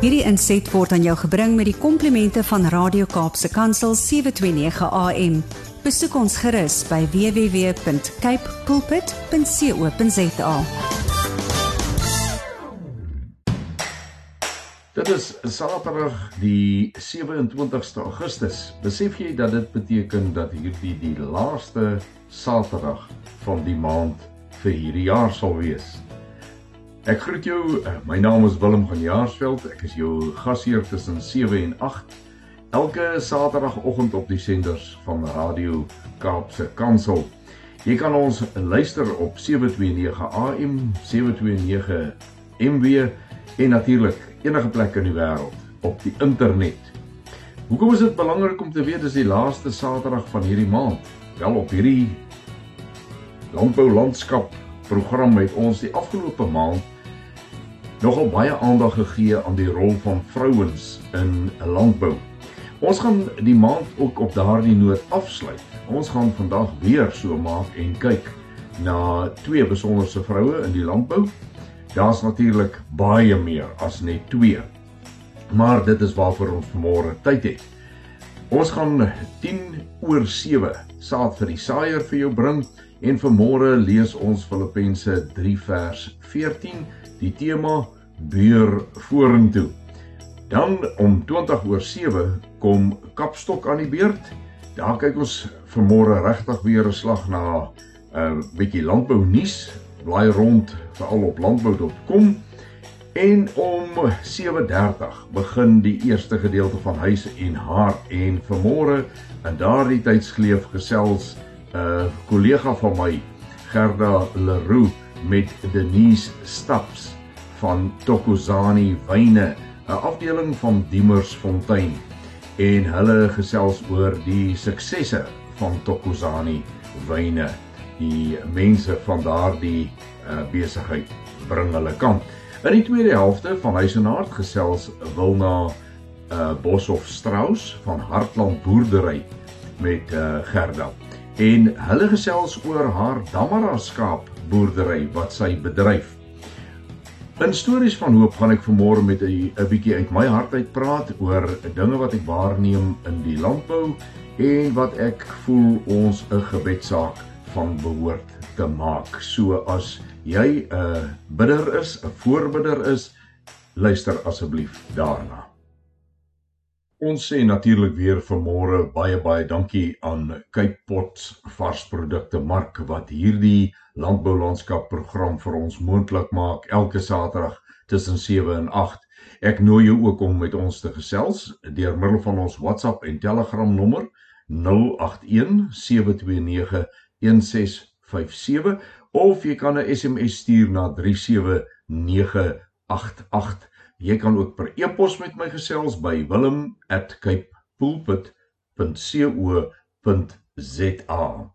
Hierdie inset word aan jou gebring met die komplimente van Radio Kaapse Kansel 729 AM. Besoek ons gerus by www.cape pulpit.co.za. Dit is Saterdag die 27ste Augustus. Besef jy dat dit beteken dat hierdie die laaste Saterdag van die maand vir hierdie jaar sal wees? Ek groet jou. eh, My naam is Willem van Jaarsveld. Ek is jou gasheer tussen 7 en 8 elke Saterdagoggend op die senders van Radio Kaapse Kansel. Jy kan ons luister op 729 AM, 729 MW en natuurlik enige plek in die wêreld op die internet. Hoekom is dit belangrik om te weet dis die laaste Saterdag van hierdie maand? Wel op hierdie landbou landskap program het ons die afgelope maand nogal baie aandag gegee aan die rol van vrouens in landbou. Ons gaan die maand ook op daardie noot afsluit. Ons gaan vandag weer so maak en kyk na twee besonderse vroue in die landbou. Daar's natuurlik baie meer as net twee. Maar dit is waarvoor ons vanmôre tyd het. Ons gaan 10 oor 7 saad vir die saaier vir jou bring en vanmôre lees ons Filippense 3 vers 14 die tema beur vorentoe. Dan om 20 oor 7 kom Kapstok aan die beurt. Daar kyk ons vanmôre regtig weer 'n slag na 'n uh, bietjie landbou nuus. Blaai rond veral op landbou.com. En om 7:30 begin die eerste gedeelte van Huis en Hart en vanmôre in daardie tydsgeleef gesels 'n uh, kollega van my Gerda Leroux met Denise Staps van Tokozani Wyne, 'n afdeling van Diemersfontein en hulle gesels oor die suksesse van Tokozani Wyne. Die mense van daardie uh, besigheid bring hulle kant. In die tweede helfte van Huis en Hart gesels Wilna uh, Boshoff Strauss van Hartland Boerdery met uh, Gerda en hulle gesels oor haar Damara skaap boerdery wat sy bedryf. In stories van hoop gaan ek vanmôre met 'n 'n bietjie uit my hart uit praat oor dinge wat ek waarneem in die landbou en wat ek voel ons 'n gebedsaak van behoort te maak. So as jy 'n bidder is, 'n voorbidder is, luister asseblief daarna. Ons sê natuurlik weer vanmôre baie baie dankie aan Cape Pots varsprodukte Mark wat hierdie landboulandskap program vir ons moontlik maak elke Saterdag tussen 7 en 8. Ek nooi jou ook om met ons te gesels deur middel van ons WhatsApp en Telegram nommer 081 729 1657 of jy kan 'n SMS stuur na 37988. Jy kan ook per e-pos met my gesels by wilhelm@capepulpit.co.za.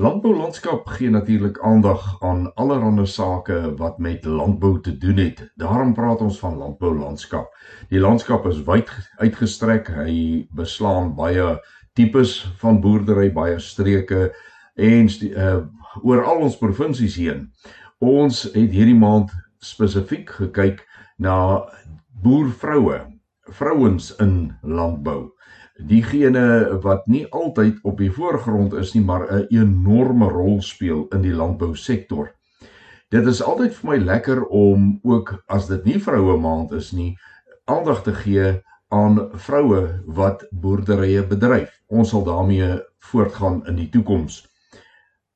Landboulandskap gee natuurlik aandag aan allerlei sake wat met landbou te doen het. Daarom praat ons van landboulandskap. Die landskap is wyd uitgestrek. Hy beslaan baie tipes van boerdery, baie streke en uh, oor al ons provinsies heen. Ons het hierdie maand spesifiek gekyk na boervroue, vrouens in landbou. Diegene wat nie altyd op die voorgrond is nie, maar 'n enorme rol speel in die landbousektor. Dit is altyd vir my lekker om ook as dit nie vroue maand is nie, aandag te gee aan vroue wat boerderye bedryf. Ons sal daarmee voortgaan in die toekoms.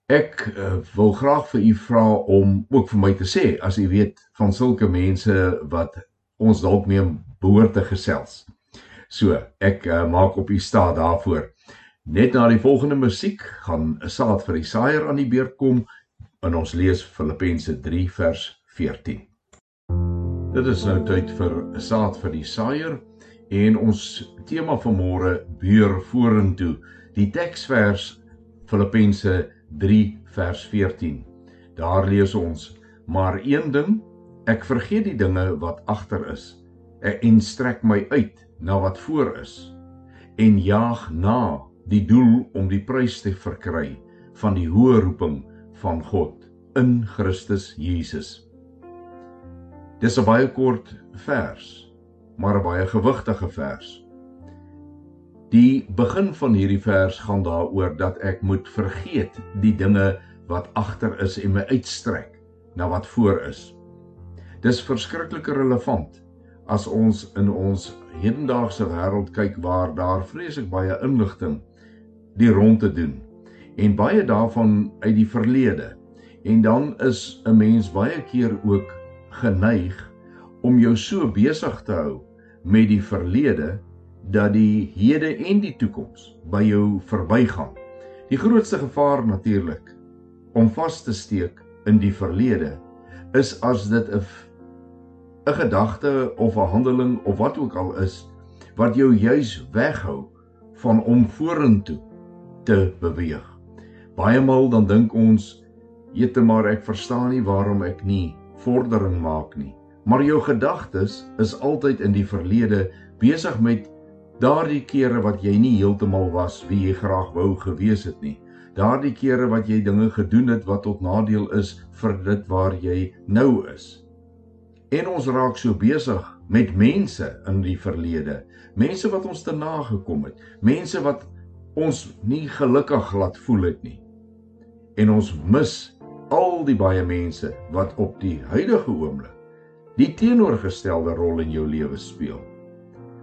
Ek uh, wil graag vir u vra om ook vir my te sê as u weet van sulke mense wat ons dalk mee behoort te gesels. So, ek uh, maak op u staat daarvoor. Net na die volgende musiek gaan 'n saad vir die saaier aan die beurt kom en ons lees Filippense 3 vers 14. Dit is nou tyd vir 'n saad vir die saaier en ons tema van môre beur vorentoe. Die teksvers Filippense 3 vers 14. Daar lees ons: Maar een ding, ek vergeet die dinge wat agter is en strek my uit na wat voor is en jaag na die doel om die prys te verkry van die hoë roeping van God in Christus Jesus. Dis 'n baie kort vers, maar 'n baie gewigtige vers. Die begin van hierdie vers gaan daaroor dat ek moet vergeet die dinge wat agter is en my uitstrek na wat voor is. Dis verskriklik relevant as ons in ons hedendaagse wêreld kyk waar daar vreeslik baie inligting die ronde doen en baie daarvan uit die verlede. En dan is 'n mens baie keer ook geneig om jou so besig te hou met die verlede dat die hede en die toekoms by jou verbygaan. Die grootste gevaar natuurlik om vas te steek in die verlede is as dit 'n 'n gedagte of 'n handeling of wat ook al is wat jou juis weghou van om vorentoe te beweeg. Baie maal dan dink ons, "Jette maar ek verstaan nie waarom ek nie vordering maak nie." Maar jou gedagtes is altyd in die verlede besig met daardie kere wat jy nie heeltemal was wie jy graag wou gewees het nie daardie kere wat jy dinge gedoen het wat tot nadeel is vir dit waar jy nou is. En ons raak so besig met mense in die verlede, mense wat ons te nagekom het, mense wat ons nie gelukkig laat voel het nie. En ons mis al die baie mense wat op die huidige oomblik die teenoorgestelde rol in jou lewe speel.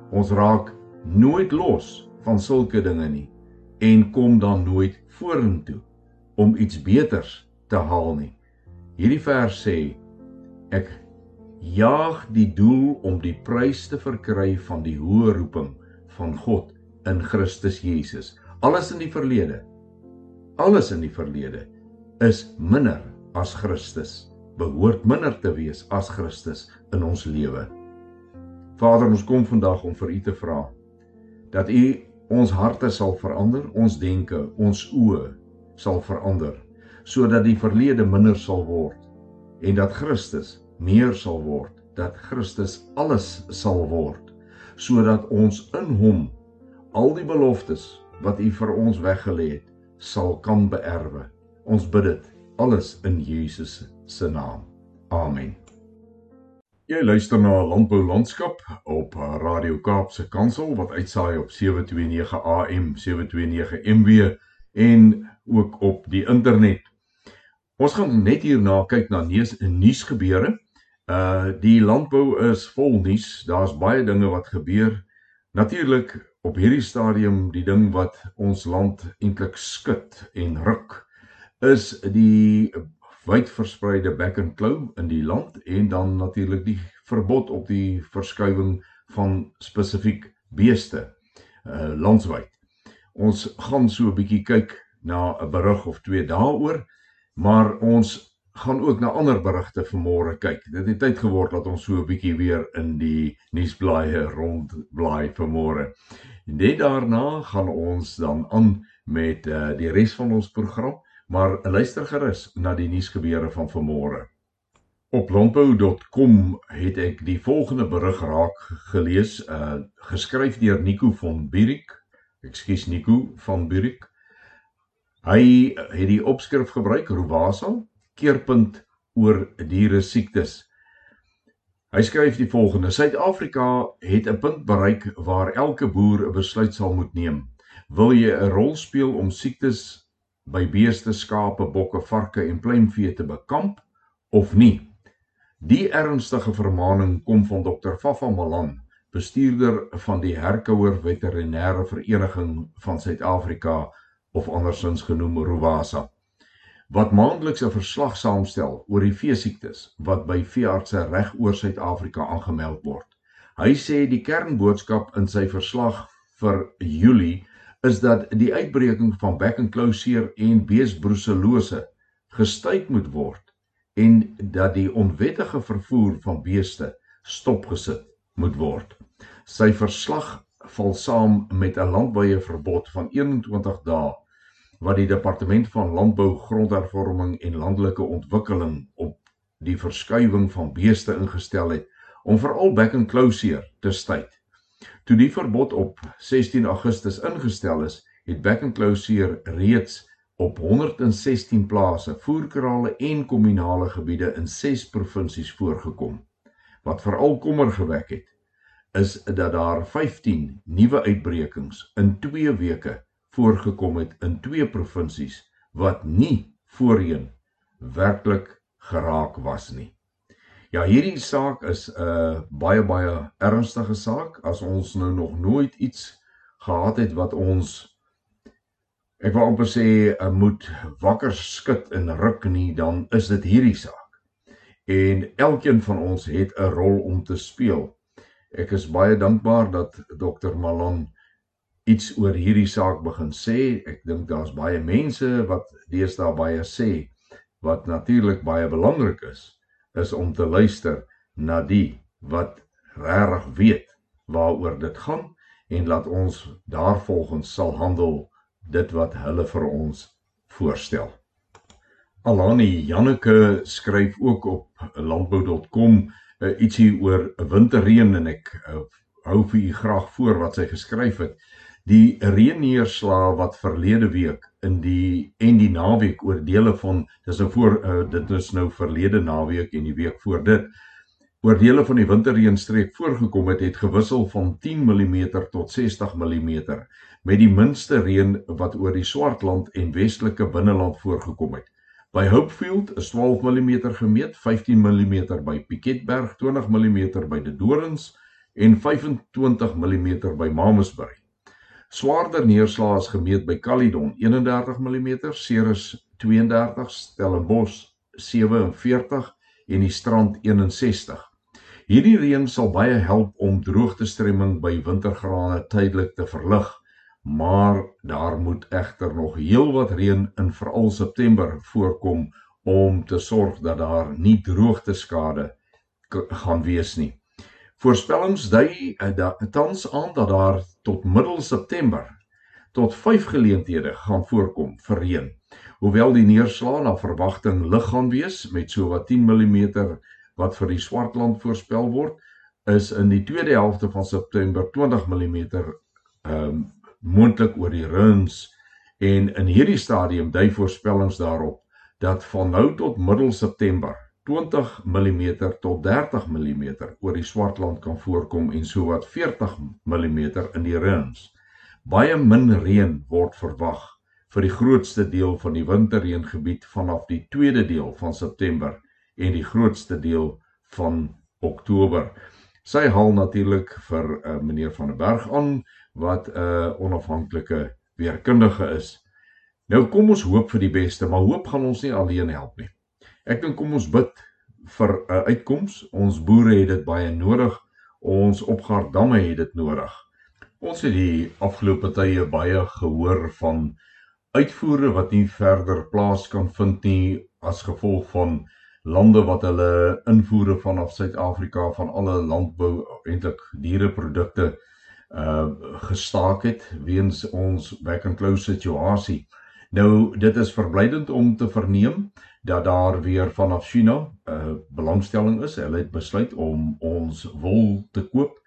Ons raak nooit los van sulke dinge nie en kom dan nooit vorentoe om iets beters te haal nie. Hierdie vers sê ek jaag die doel om die prys te verkry van die hoë roeping van God in Christus Jesus. Alles in die verlede, alles in die verlede is minder as Christus, behoort minder te wees as Christus in ons lewe. Vader, ons kom vandag om vir U te vra dat U ons harte sal verander, ons denke, ons oë sal verander sodat die verlede minder sal word en dat Christus meer sal word, dat Christus alles sal word sodat ons in hom al die beloftes wat U vir ons weggelê het sal kan beerwe. Ons bid dit alles in Jesus se naam. Amen. Jy luister na Landbou Landskap op Radio Kaapse Kansel wat uitsaai op 729 AM, 729 MW en ook op die internet. Ons gaan net hierna kyk na nuus en nuusgebeure. Uh die landbou is vol nuus. Daar's baie dinge wat gebeur. Natuurlik op hierdie stadium die ding wat ons land eintlik skud en ruk is die wyd verspreide back and claw in die land en dan natuurlik die verbod op die verskuiwing van spesifiek beeste uh landwyd. Ons gaan so 'n bietjie kyk na 'n berig of twee daaroor, maar ons gaan ook na ander berigte vanmôre kyk. Dit het tyd geword dat ons so 'n bietjie weer in die nuusblaaie rondblaai vanmôre. Net daarna gaan ons dan aan met uh die res van ons program maar luister gerus na die nuusgebeure van vanmôre. Op landbou.com het ek die volgende berig raak gelees, uh geskryf deur Nico van Burik. Ekskuus Nico van Burik. Hy het die opskrif gebruik Rowasa keerpunt oor diere siektes. Hy skryf die volgende: Suid-Afrika het 'n punt bereik waar elke boer 'n besluit sal moet neem. Wil jy 'n rol speel om siektes by beeste, skape, bokke, varke en pluimvee te bekamp of nie. Die ernstige vermaaning kom van Dr. Fafa Malan, bestuurder van die Herkouer Veterinêre Vereniging van Suid-Afrika of andersins genoem Rowasa, wat maandeliks 'n verslag saamstel oor die veesiektes wat by veeartse reg oor Suid-Afrika aangemeld word. Hy sê die kernboodskap in sy verslag vir Julie is dat die uitbreking van back and claw seer en beesbroeselose gestuit moet word en dat die onwettige vervoer van beeste stopgesit moet word. Sy verslag val saam met 'n landwyse verbod van 21 dae wat die departement van landbou, grondhervorming en landelike ontwikkeling op die verskuiwing van beeste ingestel het om veral back and claw seer te stuit. Toe die verbod op 16 Augustus ingestel is, het Back and Closure reeds op 116 plase, voerkrale en kommunale gebiede in 6 provinsies voorgekom. Wat veral kommer gewek het, is dat daar 15 nuwe uitbrekings in 2 weke voorgekom het in twee provinsies wat nie voorheen werklik geraak was nie. Ja, hierdie saak is 'n uh, baie baie ernstige saak as ons nou nog nooit iets gehad het wat ons ek wil amper sê uh, moet wakker skud en ruk nie, dan is dit hierdie saak. En elkeen van ons het 'n rol om te speel. Ek is baie dankbaar dat Dr. Malon iets oor hierdie saak begin sê. Ek dink daar's baie mense wat deesdae baie sê wat natuurlik baie belangrik is, is om te luister na die wat regtig weet waaroor dit gaan en laat ons daarvolgens sal handel dit wat hulle vir ons voorstel. Alani Janneke skryf ook op landbou.com uh, ietsie oor winterreën en ek uh, hou vir u graag voor wat sy geskryf het die reënneerslae wat verlede week in die en die naweek oor dele van dis nou voor uh, dit is nou verlede naweek en die week voor dit oor dele van die winterreënstreek voorgekom het het gewissel van 10 mm tot 60 mm met die minste reën wat oor die Swartland en Westelike binneland voorgekom het. By Hopefield is 12 mm gemeet, 15 mm by Piketberg, 20 mm by De Dorings en 25 mm by Mamasbury. Swaarder neerslae is gemeet by Caledon 31 mm, Ceres 32, Stellenbosch 47 en die Strand 61. Hierdie reën sal baie help om droogtestremming by wintergrane tydelik te verlig, maar daar moet egter nog heelwat reën in veral September voorkom om te sorg dat daar nie droogteskade gaan wees nie. Voorspellings dui uh, tans aan dat daar tot middel September tot 5 geleenthede gaan voorkom vir reën. Hoewel die neerslae na verwagting lig gaan wees met so wat 10 mm wat vir die Swartland voorspel word, is in die tweede helfte van September 20 mm ehm um, moontlik oor die Runs en in hierdie stadium dui voorspellings daarop dat van nou tot middel September 20 mm tot 30 mm oor die Swartland kan voorkom en sowat 40 mm in die Rins. Baie min reën word verwag vir die grootste deel van die winterreëngebied vanaf die tweede deel van September en die grootste deel van Oktober. Sy haal natuurlik vir uh, meneer van der Berg aan wat 'n uh, onafhanklike weerkundige is. Nou kom ons hoop vir die beste, maar hoop gaan ons nie alleen help nie. Ek dink kom ons bid vir 'n uh, uitkoms. Ons boere het dit baie nodig. Ons opgaardamme het dit nodig. Ons het die afgelope tye baie gehoor van uitvoere wat nie verder plaas kan vind nie as gevolg van lande wat hulle invoere vanaf Suid-Afrika van alle landbou eintlik diereprodukte uh gestaak het weens ons back and close situasie. Nou dit is verblydend om te verneem dat daar weer vanaf China 'n uh, eh, belangstelling is. Hulle het besluit om ons wol te koop.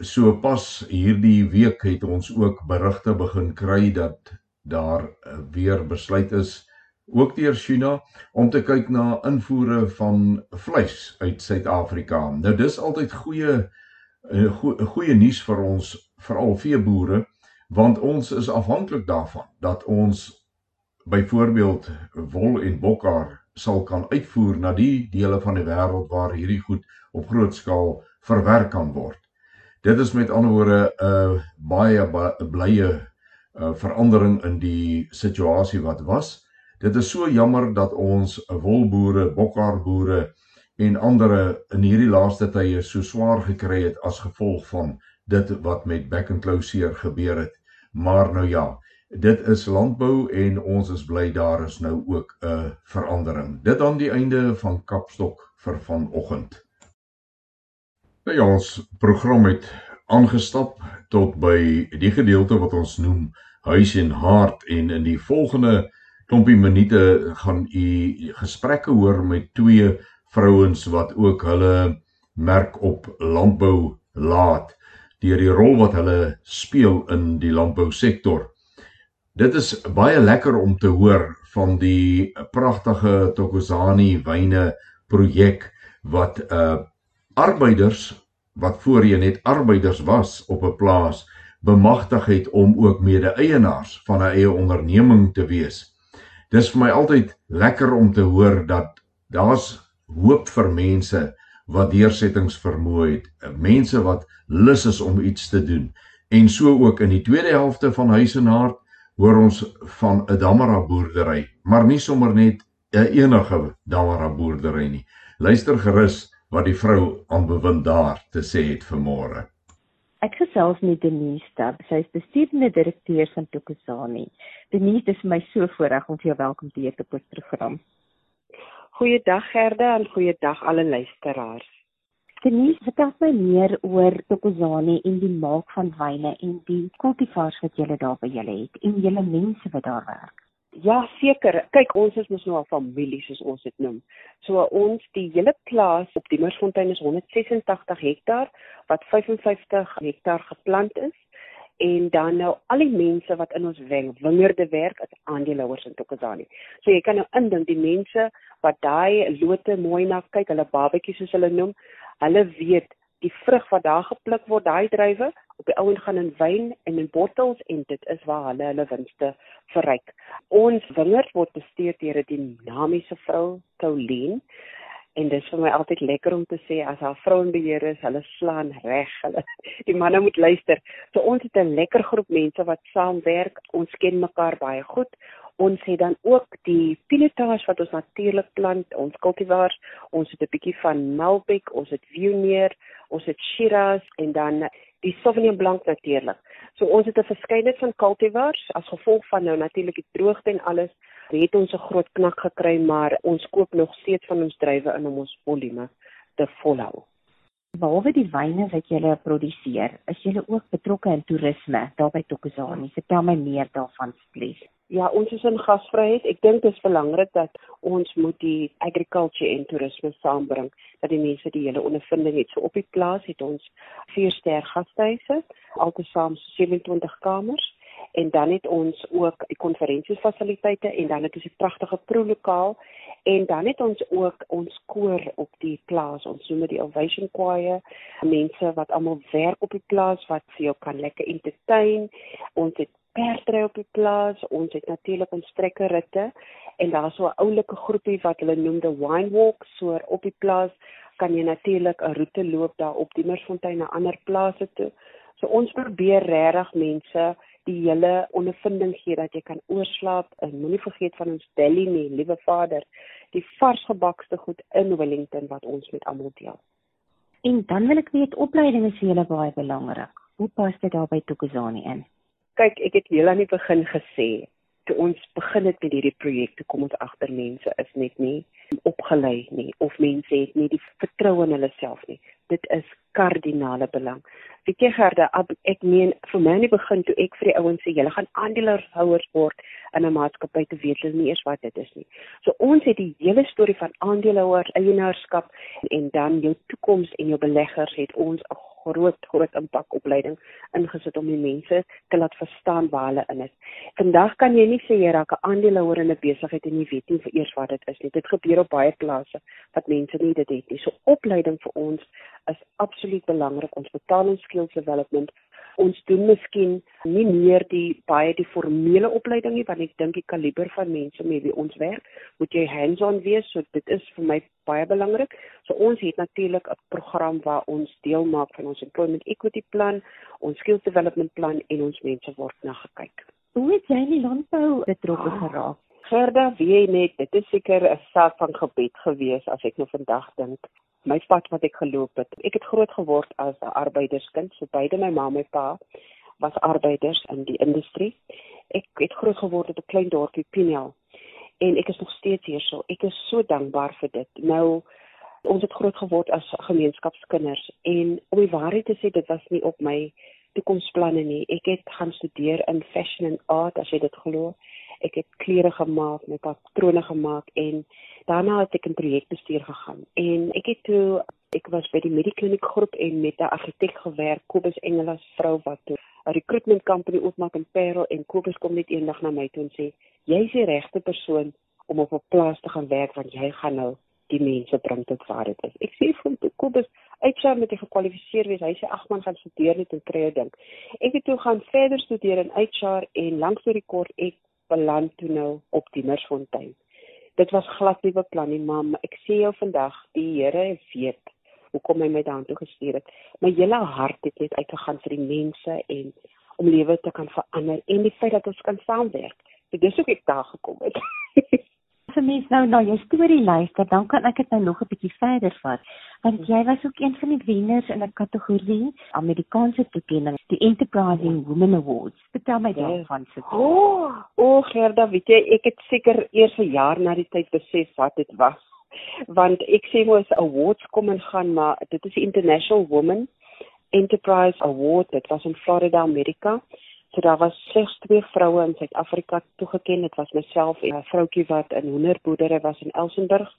So pas hierdie week het ons ook berigte begin kry dat daar uh, weer besluit is ook deur China om te kyk na invoere van vleis uit Suid-Afrika. Nou dis altyd goeie uh, goeie, goeie nuus vir ons veral veeboere want ons is afhanklik daarvan dat ons byvoorbeeld wol en bokhaar sal kan uitvoer na die dele van die wêreld waar hierdie goed op groot skaal verwerk kan word. Dit is met ander woorde 'n uh, baie blye uh, verandering in die situasie wat was. Dit is so jammer dat ons wolboere, bokhaarboere en ander in hierdie laaste tye so swaar gekry het as gevolg van dit wat met back and closure gebeur het. Maar nou ja, dit is landbou en ons is bly daar is nou ook 'n verandering. Dit aan die einde van Kapstok vir vanoggend. Nou ja, ons program het aangestap tot by die gedeelte wat ons noem huis en hart en in die volgende klompie minute gaan u gesprekke hoor met twee vrouens wat ook hulle merk op landbou laat deur die rol wat hulle speel in die landbousektor. Dit is baie lekker om te hoor van die pragtige Tokozani wyne projek wat uh arbeiders wat voorheen net arbeiders was op 'n plaas bemagtig het om ook mede-eienaars van 'n eie onderneming te wees. Dis vir my altyd lekker om te hoor dat daar's hoop vir mense wat deursettingsvermoë het, mense wat lus is om iets te doen. En so ook in die tweede helfte van Huis en Hart hoor ons van 'n Damara boerdery, maar nie sommer net 'n enige Damara boerdery nie. Luister gerus wat die vrou aan bewind daar te sê het vanmôre. Ek gesels met Denise Stab, sy is bestuurende direkteur van Tokusani. Denise, dit is my so voorreg om vir jou welkom te heet op ons program. Goeiedag Gerda en goeiedag alle luisteraars. Denise, vertel my meer oor Tokozani en die maak van wyne en die kultivars wat julle daar by julle het en julle mense wat daar werk. Ja, seker. Kyk, ons is mos nou 'n familie soos ons dit noem. So ons die hele plaas op die Mersfontein is 186 hektaar wat 55 hektaar geplant is en dan nou al die mense wat in ons wingerde werk as aandeelhouers in Tokozani. So jy kan nou indink die mense wat daai lote mooi na kyk, hulle babetjies soos hulle noem, hulle weet die vrug wat daar gepluk word, daai druiwe, op die ouend gaan in wyn en in bottels en dit is waar hulle hulle winste verryk. Ons wingerd word bestuur deur 'n dinamiese vrou, Pauline en dit is vir my altyd lekker om te sê as haar vrou in beheer is, hulle slaan reg. Hulle die manne moet luister. So ons het 'n lekker groep mense wat saamwerk. Ons ken mekaar baie goed. Ons het dan ook die pinotage wat ons natuurlik plant, ons cultivars. Ons het 'n bietjie van Malbec, ons het Viognier, ons het Shiraz en dan die Sauvignon Blanc natuurlik. So ons het 'n verskeidenheid van cultivars as gevolg van nou natuurlik die droogte en alles het ons 'n groot knak gekry, maar ons koop nog steeds van ons druiwe in om ons volume te volhou. Behalwe die wyne wat julle produseer, is julle ook betrokke in toerisme daar by Tokozani. Vertel my meer daarvan asseblief. Ja, ons is in gasvryheid. Ek dink dit is belangrik dat ons moet die agriculture en toerisme saambring, dat die mense die hele ondervinding het. So op die plaas het ons vier ster gastehuise, altesaam 27 kamers en dan het ons ook die konferensiefasiliteite en dan het ons 'n pragtige proelokaal. En dan het ons ook ons koor op die plaas. Ons noem dit die Ovation Choir. Mense wat almal werk op die plaas wat vir jou kan lekker entertain. Ons het perdry op die plaas. Ons het natuurlik ons trekkerritte. En daar's so 'n oulike groepie wat hulle noem the wine walk. So op die plaas kan jy natuurlik 'n roete loop daar op die Mersfontein na ander plase toe. So ons probeer regtig mense die hele ondervinding gee dat jy kan oorslaap en moenie vergeet van ons deli nie, liewe Vader, die vars gebakte goed in Wellington wat ons met almal deel. En dan wil ek weet opleiding is vir julle baie belangrik. Hoe pas dit daar by Tokozani in? Kyk, ek het heel aan die begin gesê, toe ons begin het met hierdie projekte, kom ons agter mense is net nie opgelei nie of mense het nie die vertroue in hulle self nie. Dit is kardinale belang. Weet jy Gerda, ek meen vir my in die begin toe ek vir die ouens sê julle gaan aandeelhouers word in 'n maatskappy te weet hulle nie eers wat dit is nie. So ons het die hele storie van aandeelhouers, eienaarskap en, en dan jou toekoms en jou beleggers het ons 'n groot groot impak opleiding ingesit om die mense te laat verstaan waar hulle in is. Vandag kan jy nie sê jy raak 'n aandeelhouer in 'n besigheid en jy weet nie eers wat dit is nie. Dit gebeur op baie plase wat mense nie dit het nie. So opleiding vir ons is absoluut belangrik. Ons betaal ons skills development ons doen miskien nie meer die baie die formele opleiding nie want ek dink die kaliber van mense met wie ons werk moet jy hands-on wees so dit is vir my baie belangrik. So ons het natuurlik 'n program waar ons deel maak van ons employment equity plan ons skills development plan en ons mense word na gekyk. Hoe het jy in die landbou betrokke geraak? Gerda, wie jy net, dit is seker 'n saak van gebed gewees as ek nou vandag dink my pad wat ek geloop het. Ek het groot geword as 'n arbeiderskind, so beide my ma en my pa was arbeiders in die industrie. Ek het groot geword op 'n klein dorpie Pinel en ek is nog steeds hier so. Ek is so dankbaar vir dit. Nou ons het groot geword as gemeenskapskinders en om die waarheid te sê, dit was nie op my toekomsplanne nie. Ek het gaan studeer in fashion and art as jy dit glo. Ek het klere gemaak, my patrone gemaak en daarna het ek in projekbestuur gegaan en ek het toe ek was by die Medikliniek groep en met 'n argitek gewerk Kobus Engelas vrou wat toe 'n recruitment company oopmaak in Parel en Kobus kom net eendag na my toe en sê jy is die regte persoon om op 'n plaas te gaan werk want jy gaan nou die mense bring tot waar dit is. Ek sê vir Kobus, uitsaar met die gekwalifiseer wees. Hy sê ag man gaan studeer net en kry 'n ding. Ek het toe gaan verder studeer in HR en langs deur die kort ek beland toe nou op die Mersfontein. Dit was glad nie beplan nie, maar ek sê jou vandag, die Here weet hoekom hy my daartoe gestuur het. My hele hart het net uitgegaan vir die mense en om lewe te kan verander en die feit dat ons kan saamwerk. Dit is ook ek daar gekom het. As 'n mens nou na jou storie luister, dan kan ek dit nou nog 'n bietjie verder vat. Want jy was ook een van die wenners in 'n kategorie Amerikaanse toekenning, die Enterprising Women Awards. Vertel my Ja. daarvan so. O, oh, o oh, Gerda, weet jy, ek het seker eers 'n jaar na die tyd besef wat dit was. Want ek sê mos awards kom en gaan, maar dit is International Women Enterprise Award. Dit was in Florida, Amerika. So daar was slegs twee vroue in Suid-Afrika toegeken. Dit was myself en 'n vroutjie wat in hoenderboerdery was in Elsenburg.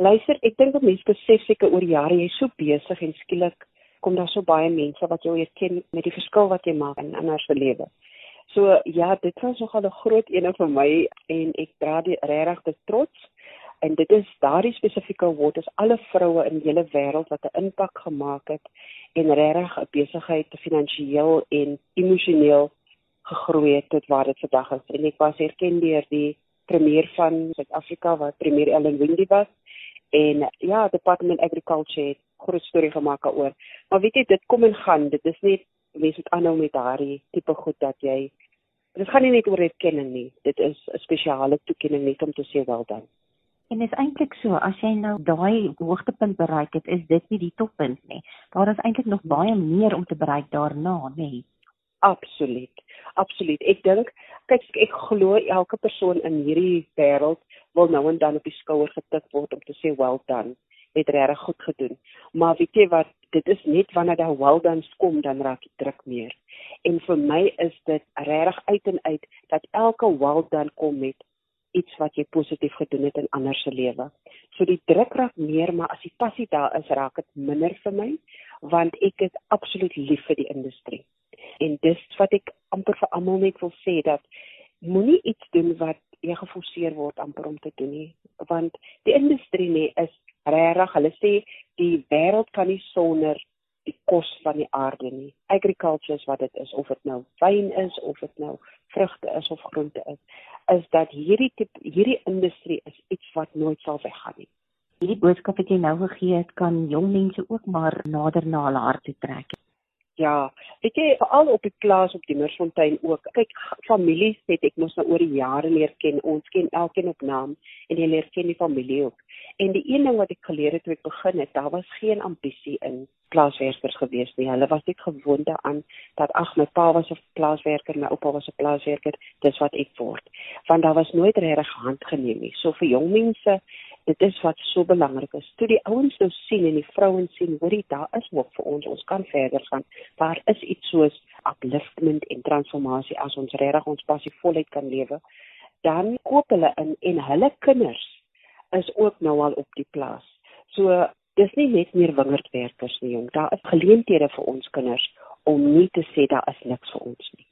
Luister, ek dink dat mense besef seker oor jare jy's so besig en skielik kom daar so baie mense wat jou herken met die verskil wat jy maak in ander se lewe. So ja, dit was nogal 'n groot ene vir my en ek dra dit regtig met trots. En dit is daardie spesifieke award is alle vroue in die hele wêreld wat 'n impak gemaak het en regtig 'n besigheid finansiëel en emosioneel gegroei het tot waar dit vandag is. En ek was erken deur die premier van Suid-Afrika wat premier Ellen Windey was en ja, Department Agriculture het groot storie gemaak daaroor. Maar weet jy, dit kom en gaan. Dit is net mense moet aanhou met daardie tipe goed dat jy dit gaan nie net oor erkenning nie. Dit is 'n spesiale toekenning net om te sê wel dan. En dit is eintlik so, as jy nou daai hoogtepunt bereik het, is dit nie die toppunt nie. Daar is eintlik nog baie meer om te bereik daarna, nê. Absoluut. Absoluut. Ek dink kyk ek glo elke persoon in hierdie wêreld wil nou en dan op die skouer getik word om te sê well done. Het regtig goed gedoen. Maar weet jy wat, dit is net wanneer daai well done kom dan raak die druk meer. En vir my is dit regtig uit en uit dat elke well done kom met iets wat jy positief gedoen het in ander se lewe. So die druk raak meer, maar as die passie daar is, raak dit minder vir my want ek is absoluut lief vir die industrie. En dis wat ek amper vir almal net wil sê dat moenie iets doen wat jy geforseer word amper om te doen nie, want die industrie nee is regtig, hulle sê die wêreld kan nie sonder die kos van die aarde nie. Agriculture is wat dit is, of dit nou wyn is of dit nou vrugte is of groente is, is dat hierdie tipe hierdie industrie is iets wat nooit sal weggaan nie. Hierdie boodskap wat jy nou gegee het, kan jong mense ook maar nader na hulle hart toe trek. Ja, weet jy, veral op die plaas op die Mersfontein ook. Kyk, families het ek mos nou oor die jare leer ken. Ons ken elkeen op naam en jy leer ken die familie ook. En die een ding wat ek geleer het toe ek begin het, daar was geen ambisie in plaaswerkers gewees nie. Hulle was net gewoond daaraan dat ag my pa was 'n plaaswerker, my oupa was 'n plaaswerker, dis wat ek word. Want daar was nooit regtig hand geneem nie. So vir jong mense dit is wat so belangrik is. Toe die ouens nou sien en die vrouens sien, hoorie, daar is hoop vir ons. Ons kan verder gaan. Daar is iets soos upliftment en transformasie as ons regtig ons passie voluit kan lewe. Dan koop hulle in en hulle kinders is ook nou al op die plaas. So dis nie net meer wingerdwerkers nie, jong. Daar is geleenthede vir ons kinders om nie te sê daar is niks vir ons nie.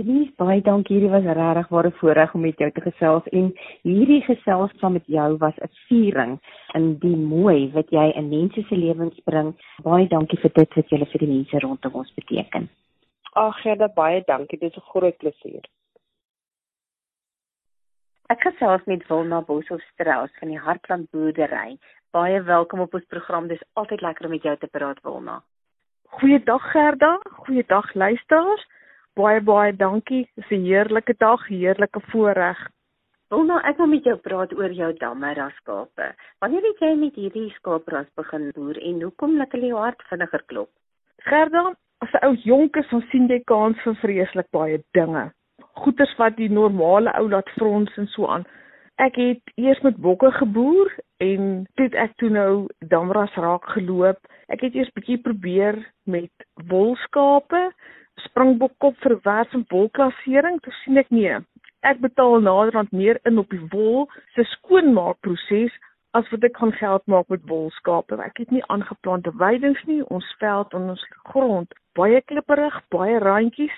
Denise, baie dankie. Hierdie was regtig ware voorreg om met jou te gesels en hierdie gesels saam met jou was 'n viering in die mooi wat jy in mense se lewens bring. Baie dankie vir dit wat jy vir die mense rondom ons beteken. Ag, Gerda, baie dankie. Dit is 'n groot plesier. Ek gesels met Wilna Boshoff Strauss van die Hartland boerdery. Baie welkom op ons program. Dis altyd lekker om met jou te praat, Wilna. Goeiedag Gerda, goeiedag luisteraars. Baie baie dankie. Dis 'n heerlike dag, heerlike voorreg. Wilna, ek wil met jou praat oor jou damme skape. Wanneer het jy met hierdie skaapras begin boer en hoekom laat hulle jou hart vinniger klop? Gerda, as 'n ou jonk is, dan sien jy kans vir vreeslik baie dinge. Goeters wat die normale ou laat frons en so aan. Ek het eers met bokke geboer en toe ek toe nou damras raak geloop. Ek het eers bietjie probeer met wolskape, springbokkop vir wers en wolklassering. Toe sien ek nee, ek betaal naderhand meer in op die wol se skoonmaakproses as wat ek kan geld maak met wolskape. Ek het nie aangeplante weidings nie. Ons veld en ons grond baie klipperig, baie randjies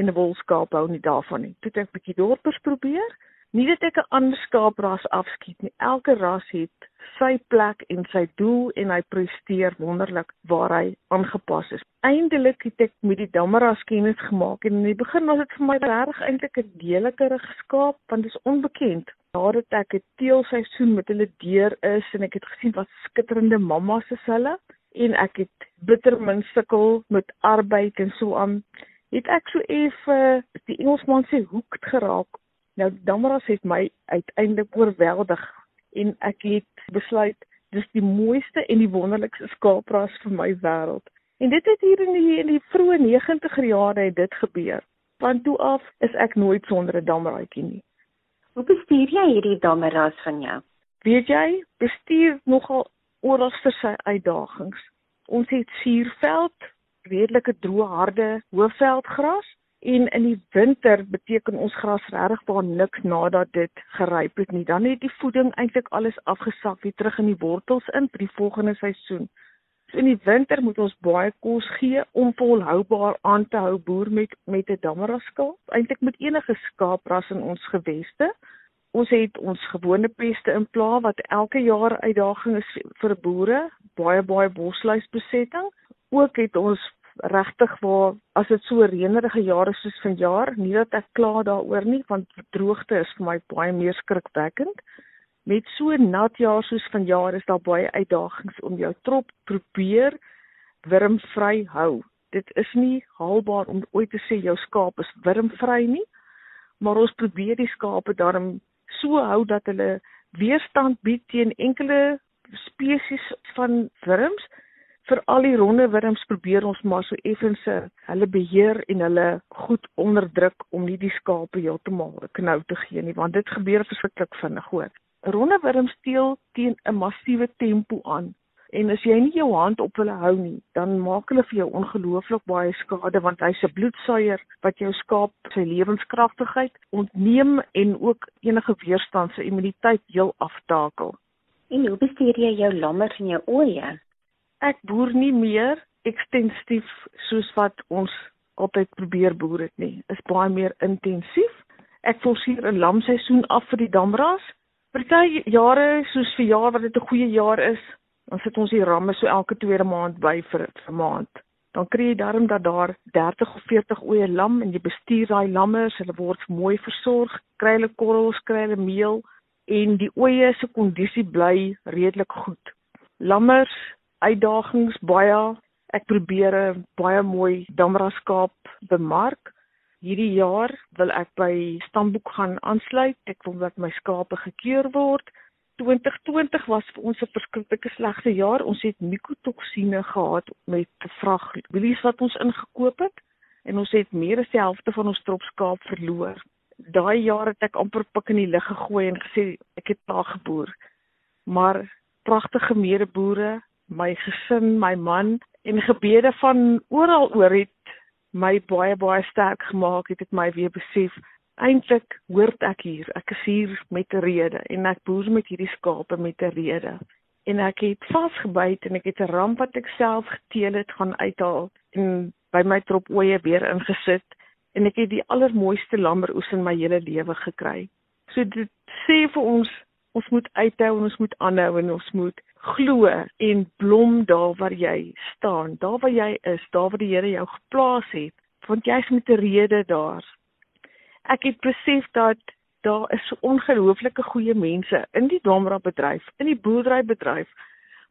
en 'n wolskaap hou nie daarvan nie. Toe het ek bietjie dorpers probeer. Nie dat ek 'n ander skaapras afskiet nie. Elke ras het sy plek en sy doel en hy presteer wonderlik waar hy aangepas is. Eindelik het ek met die Damara kennis gemaak en in die begin was dit vir my regtig eintlik 'n deeliker geskaap want dit is onbekend. Nadat ek 'n teelseisoen met hulle deur is en ek het gesien wat skitterende mammas is hulle en ek het bitter min sukkel met arbeid en so aan het ek so effe die Engelsman sê hoek geraak nou Damaras het my uiteindelik oorweldig en ek het besluit dis die mooiste en die wonderlikste skaapras vir my wêreld. En dit het hier in die in die vroeë 90er jare het dit gebeur. Van toe af is ek nooit sonder 'n damraadjie nie. Hoe bestuur jy hierdie damaras van jou? Weet jy bestuur nogal oral vir sy uitdagings. Ons het suurveld, redelike droë harde hoëveldgras en in die winter beteken ons gras regtig waar niks nadat dit geryp het nie. Dan het die voeding eintlik alles afgesak weer terug in die wortels in vir die volgende seisoen. So in die winter moet ons baie kos gee om volhoubaar aan te hou boer met met 'n damaraskaap. Eintlik met enige skaapras in ons geweste ons het ons gewone peste in pla wat elke jaar uitdaging is vir boere, baie baie bosluisbesetting. Ook het ons regtig waar as dit so reënerige jare soos vanjaar, nie dat ek kla daaroor nie, want droogte is vir my baie meer skrikwekkend. Met so nat jaar soos vanjaar is daar baie uitdagings om jou trop probeer wurmvry hou. Dit is nie haalbaar om ooit te sê jou skaap is wurmvry nie, maar ons probeer die skape daarom so hou dat hulle weerstand bied teen enkele spesies van wurms. Vir al die ronde wurms probeer ons maar so effens hulle beheer en hulle goed onderdruk om nie die skape heeltemal knou te gee nie, want dit gebeur verskriklik vinnig hoor. Ronde wurms steel teen 'n massiewe tempo aan En as jy nie jou hand op hulle hou nie, dan maak hulle vir jou ongelooflik baie skade want hy's 'n bloedsuier wat jou skaap sy lewenskragtigheid ontneem en ook enige weerstand se immuniteit heel aftakel. En hoe bestuur jy jou lammers en jou ooe? Ek boer nie meer ekstensief soos wat ons altyd probeer boer het nie. Is baie meer intensief. Ek forceer 'n lamseisoen af vir die damras. Party jare soos vir jaar wat dit 'n goeie jaar is, dan sit ons die ramme so elke tweede maand by vir 'n maand. Dan kry jy darm dat daar 30 of 40 oeye lam en jy bestuur daai lammers, hulle word mooi versorg, kry hulle korrels, kry hulle meel en die oeye se kondisie bly redelik goed. Lammers uitdagings baie. Ek probeer 'n baie mooi damraskaap bemark. Hierdie jaar wil ek by Stamboek gaan aansluit. Ek wil dat my skape gekeur word. 2020 was vir ons 'n verskriklike slegte jaar. Ons het mikotoksine gehad met vragbilies wat ons ingekoop het en ons het meer as die helfte van ons tropskaap verloor. Daai jaar het ek amper pik in die lug gegooi en gesê ek het daar geboer. Maar pragtige medeboere, my gesin, my man en gebede van oral oor het my baie baie sterk gemaak. Het dit my weer besef eintlik hoort ek hier. Ek is hier met 'n rede en ek boer met hierdie skape met 'n rede. En ek het vasgebyt en ek het 'n ramp wat ek self geteel het gaan uithaal en by my trop oeye weer ingesit en ek het die allermooiste lammeroes in my hele lewe gekry. So dit sê vir ons ons moet uithou en ons moet aanhou en ons moet glo en blom daar waar jy staan, daar waar jy is, daar waar die Here jou geplaas het, want jy's met 'n rede daar ek het besef dat daar is so ongelooflike goeie mense in die Damra bedryf, in die boerderybedryf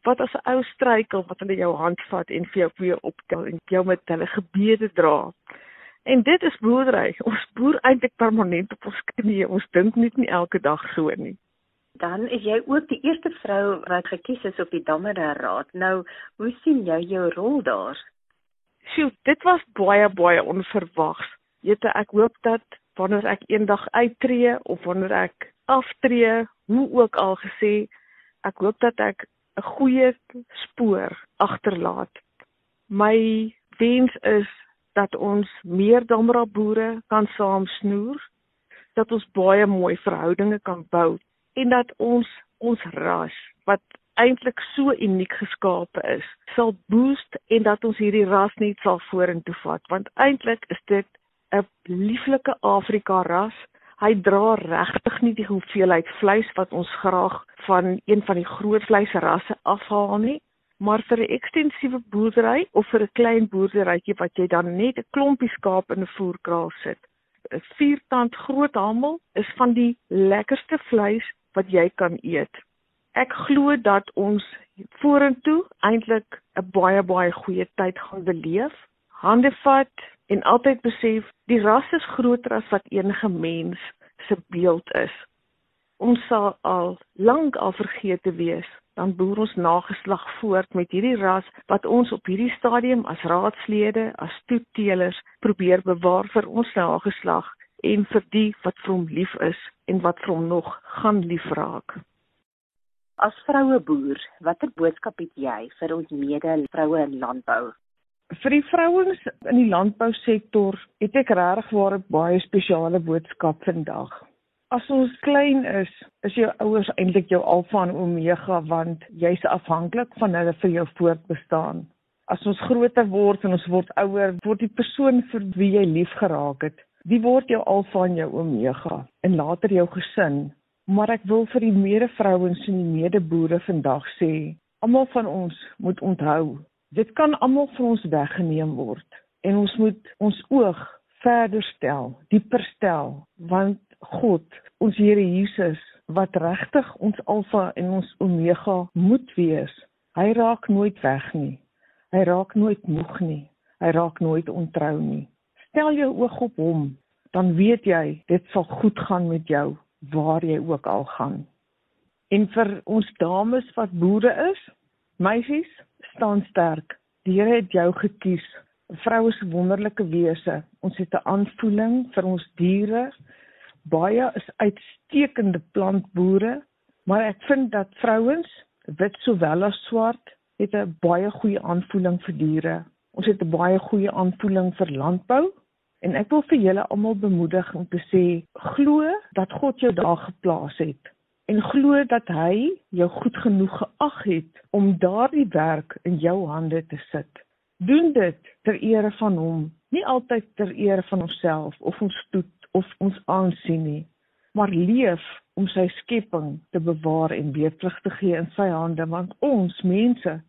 wat as 'n ou struikel wat hulle jou hand vat en vir jou weer optel en jou met hulle gebede dra. En dit is boerdery. Ons boer eintlik permanent op ons knieë. Ons dink net nie elke dag so nie. Dan is jy ook die eerste vrou wat gekies is op die Damra Raad. Nou, hoe sien jy jou rol daar? Sjoe, dit was baie baie onverwags. Jette, ek hoop dat wanneer ek eendag uittreë of wanneer ek aftree, hoe ook al gesê, ek hoop dat ek 'n goeie spoor agterlaat. My wens is dat ons meer damra boere kan saam snoer, dat ons baie mooi verhoudinge kan bou en dat ons ons ras wat eintlik so uniek geskape is, sal boost en dat ons hierdie ras net sal vorentoe vat want eintlik is dit 'n lieflike Afrika ras. Hy dra regtig nie die hoeveelheid vleis wat ons graag van een van die groot vleisrasse afhaal nie, maar vir 'n ekstensiewe boerdery of vir 'n klein boerderytjie wat jy dan net 'n klompie skaap in 'n voerkraal sit. 'n Viertand groot hamel is van die lekkerste vleis wat jy kan eet. Ek glo dat ons vorentoe eintlik 'n baie baie goeie tyd gaan beleef. Hande vat en altyd besef die ras is groter as wat enige mens se beeld is. Ons sal al lank al vergeet te wees dan boer ons nageslag voort met hierdie ras wat ons op hierdie stadium as raadslede, as toeteelers probeer bewaar vir ons nageslag en vir die wat vir hom lief is en wat vir hom nog gaan lief raak. As vroue boer, watter boodskap het jy vir ons mede vroue in landbou? Vir die vrouens in die landbousektor het ek regtig waar 'n baie spesiale boodskap vandag. As ons klein is, is jou ouers eintlik jou alfa en omega want jy's afhanklik van hulle vir jou voortbestaan. As ons groter word en ons word ouer, word die persoon vir wie jy lief geraak het, die word jou alfa en jou omega en later jou gesin. Maar ek wil vir die medevrouens en die medeboere vandag sê, almal van ons moet onthou Dit kan almal van ons weggeneem word en ons moet ons oog verder stel, dieper stel, want God, ons Here Jesus wat regtig ons alfa en ons omega moet wees. Hy raak nooit weg nie. Hy raak nooit moeg nie. Hy raak nooit ontrou nie. Stel jou oog op hom, dan weet jy dit sal goed gaan met jou waar jy ook al gaan. En vir ons dames wat boere is, meisies, staan sterk. Die Here het jou gekies. Vroue is wonderlike wese. Ons het 'n aanvoeling vir ons diere. Baie is uitstekende plantboere, maar ek vind dat vrouens, wit sowel as swart, het 'n baie goeie aanvoeling vir diere. Ons het 'n baie goeie aanvoeling vir landbou en ek wil vir julle almal bemoedig om te sê glo dat God jou daar geplaas het en glo dat hy jou goed genoeg geag het om daardie werk in jou hande te sit. Doen dit ter ere van hom, nie altyd ter ere van onsself of ons stoet of ons aansien nie, maar leef om sy skepping te bewaar en terug te gee in sy hande want ons mense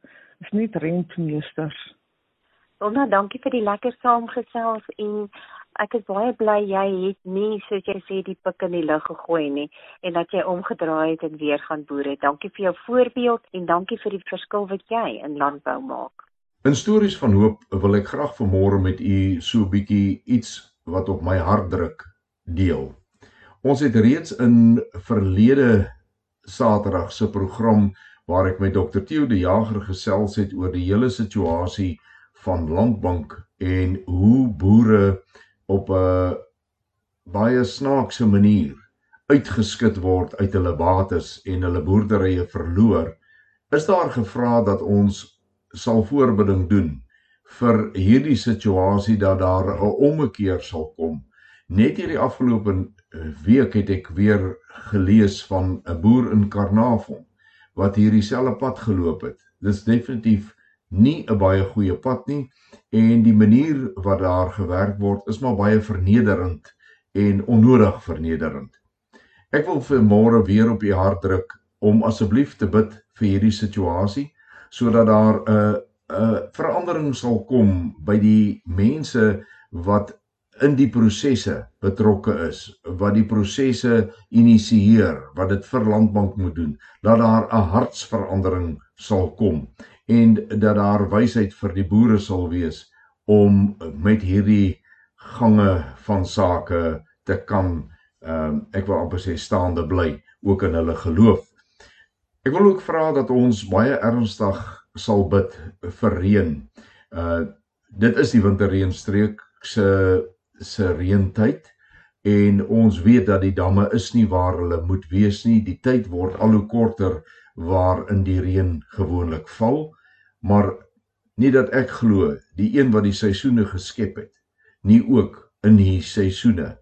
is nie rentmeesters. Donna, dankie vir die lekker saamgesels en ek is baie bly jy het nie soos jy sê die pik in die lug gegooi nie en dat jy omgedraai het en weer gaan boer het. Dankie vir jou voorbeeld en dankie vir die verskil wat jy in landbou maak. In stories van hoop wil ek graag vanmôre met u so 'n bietjie iets wat op my hart druk deel. Ons het reeds in verlede Saterdag se program waar ek met Dr Theo de Jager gesels het oor die hele situasie van Landbank en hoe boere op 'n baie snaakse manier uitgeskit word uit hulle bates en hulle boerderye verloor, is daar gevra dat ons sal voorbereiding doen vir hierdie situasie dat daar 'n ommekeer sal kom. Net hierdie afgelope week het ek weer gelees van 'n boer in Karnavon wat hierdie selfe pad geloop het. Dis definitief nie 'n baie goeie pad nie en die manier wat daar gewerk word is maar baie vernederend en onnodig vernederend. Ek wil vir môre weer op u hart druk om asseblief te bid vir hierdie situasie sodat daar 'n 'n verandering sal kom by die mense wat in die prosesse betrokke is, wat die prosesse initieer, wat dit vir landbank moet doen, dat daar 'n hartsverandering sal kom en dat daar wysheid vir die boere sal wees om met hierdie gange van sake te kan ehm um, ek wil amper sê staande bly ook in hulle geloof. Ek wil ook vra dat ons baie ernstig sal bid vir reën. Uh dit is die winterreënstreek se se reëntyd en ons weet dat die damme is nie waar hulle moet wees nie. Die tyd word al hoe korter waarin die reën gewoonlik val, maar nie dat ek glo die een wat die seisoene geskep het, nie ook in die seisoene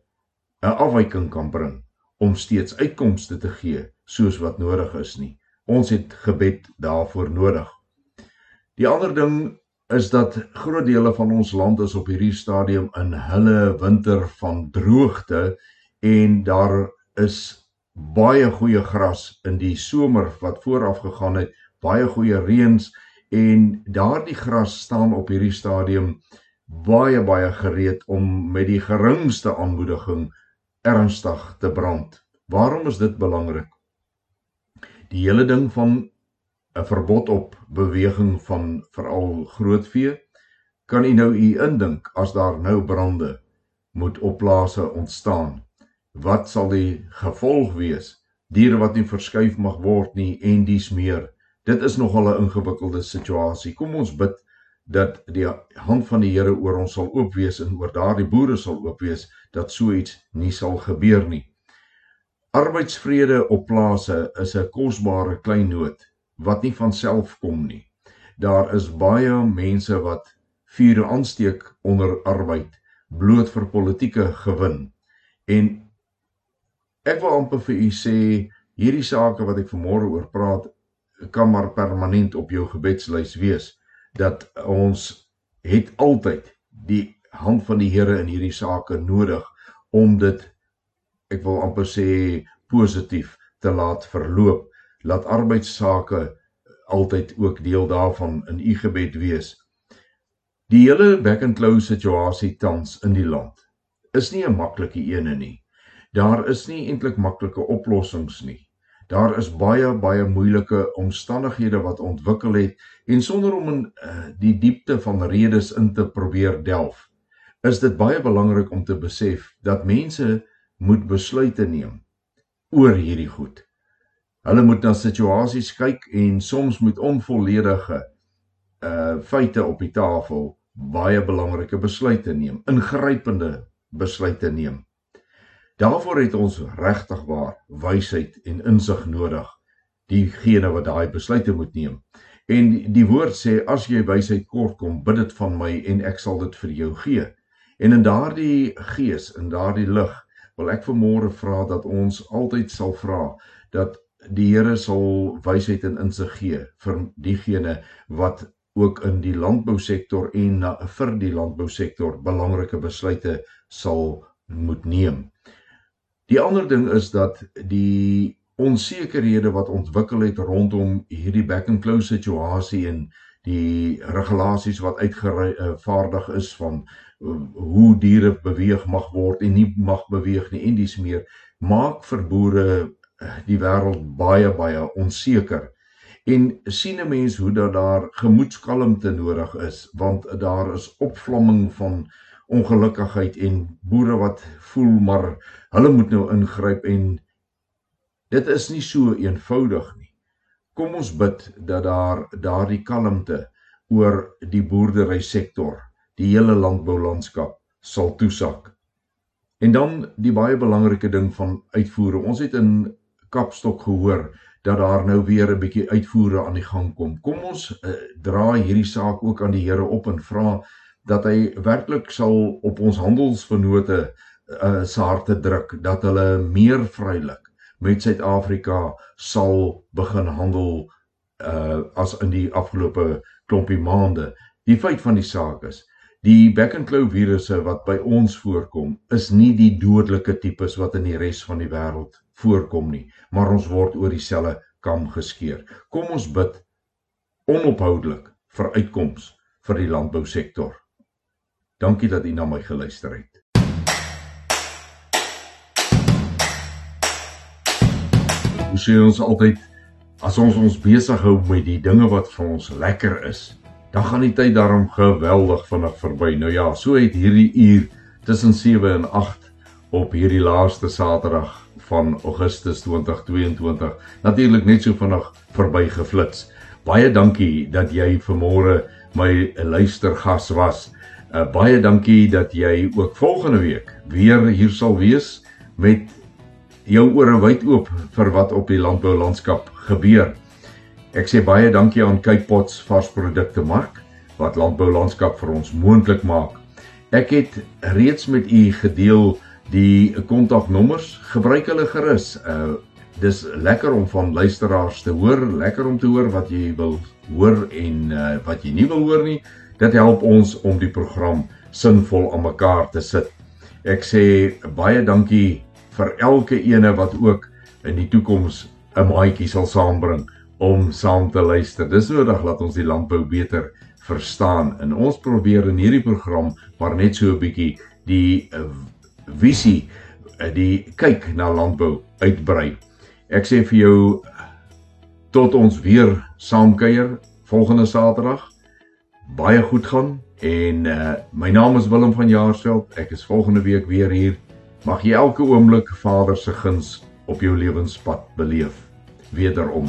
'n afwyking kan bring om steeds uitkomste te gee soos wat nodig is nie. Ons het gebed daarvoor nodig. Die ander ding is dat groot dele van ons land is op hierdie stadium in hulle winter van droogte en daar is baie goeie gras in die somer wat vooraf gegaan het, baie goeie reëns en daardie gras staan op hierdie stadium baie baie gereed om met die geringste aanmoediging ernstig te brand. Waarom is dit belangrik? Die hele ding van 'n verbod op beweging van veral grootvee kan u nou u indink as daar nou brande moet op plase ontstaan? Wat sal die gevolg wees? Diere wat nie verskuif mag word nie en dies meer. Dit is nogal 'n ingewikkelde situasie. Kom ons bid dat die hand van die Here oor ons sal oop wees en oor daardie boere sal oop wees dat so iets nie sal gebeur nie. Arbeidsvrede op plase is 'n kosbare kleinoot wat nie van self kom nie. Daar is baie mense wat vuur aansteek onder arbeid bloot vir politieke gewin. En ek wil amper vir u sê hierdie sake wat ek vanmôre oor praat kan maar permanent op jou gebedslys wees dat ons het altyd die hand van die Here in hierdie sake nodig om dit ek wil amper sê positief te laat verloop laat arbeidsake altyd ook deel daarvan in u gebed wees. Die hele back and close situasie tans in die land is nie 'n maklike ene nie. Daar is nie eintlik maklike oplossings nie. Daar is baie baie moeilike omstandighede wat ontwikkel het en sonder om in uh, die diepte van redes in te probeer delf, is dit baie belangrik om te besef dat mense moet besluite neem oor hierdie goed. Hulle moet na situasies kyk en soms moet onvolledige uh feite op die tafel baie belangrike besluite neem, ingrypende besluite neem. Daarvoor het ons regtig waar wysheid en insig nodig, diegene wat daai besluite moet neem. En die woord sê as jy wysheid kort kom, bid dit van my en ek sal dit vir jou gee. En in daardie gees, in daardie lig, wil ek vanmôre vra dat ons altyd sal vra dat die Here sal wysheid en insig gee vir diegene wat ook in die landbousektor en na vir die landbousektor belangrike besluite sal moet neem. Die ander ding is dat die onsekerhede wat ontwikkel het rondom hierdie back and close situasie en die regulasies wat uitgevaardig is van uh, hoe diere beweeg mag word en nie mag beweeg nie en dis meer maak vir boere die wêreld baie baie onseker. En sien 'n mens hoe dat daar gemoedskalmte nodig is want daar is opvlamming van ongelukkigheid en boere wat voel maar hulle moet nou ingryp en dit is nie so eenvoudig nie. Kom ons bid dat daar daardie kalmte oor die boerdery sektor, die hele landboulandskap sal toesak. En dan die baie belangrike ding van uitvoere. Ons het in Kapstok gehoor dat daar nou weer 'n bietjie uitvoere aan die gang kom. Kom ons uh, dra hierdie saak ook aan die Here op en vra dat hy werklik sal op ons handelsvennote uh, se harte druk dat hulle meer vrylik met Suid-Afrika sal begin handel uh, as in die afgelope klompie maande. Die feit van die saak is Die back and claw virusse wat by ons voorkom, is nie die dodelike tipes wat in die res van die wêreld voorkom nie, maar ons word oor dieselfde kam geskeer. Kom ons bid onophoudelik vir uitkoms vir die landbousektor. Dankie dat u na my geluister het. Ons sê ons altyd as ons ons besig hou met die dinge wat vir ons lekker is, dan gaan die tyd daarom geweldig vinnig verby. Nou ja, so het hierdie uur tussen 7 en 8 op hierdie laaste Saterdag van Augustus 2022 natuurlik net so vinnig verby geflits. Baie dankie dat jy vanmôre my luistergas was. Uh, baie dankie dat jy ook volgende week weer hier sal wees met jou ore wyd oop vir wat op die landboulandskap gebeur. Ek sê baie dankie aan Cape Pots varsprodukte mark wat landboulandskap vir ons moontlik maak. Ek het reeds met u gedeel die kontaknommers. Gebruik hulle gerus. Uh dis lekker om van luisteraars te hoor, lekker om te hoor wat jy wil hoor en uh wat jy nie wil hoor nie. Dit help ons om die program sinvol aan mekaar te sit. Ek sê baie dankie vir elke ene wat ook in die toekoms 'n maatjie sal saambring om saam te luister. Dis nodig dat ons die landbou beter verstaan. En ons probeer in hierdie program maar net so 'n bietjie die uh, visie, uh, die kyk na landbou uitbrei. Ek sê vir jou tot ons weer saamkuier volgende Saterdag. Baie goed gaan en uh, my naam is Willem van Jaarsveld. Ek is volgende week weer hier. Mag jy elke oomblik Vader se guns op jou lewenspad beleef. Wederom.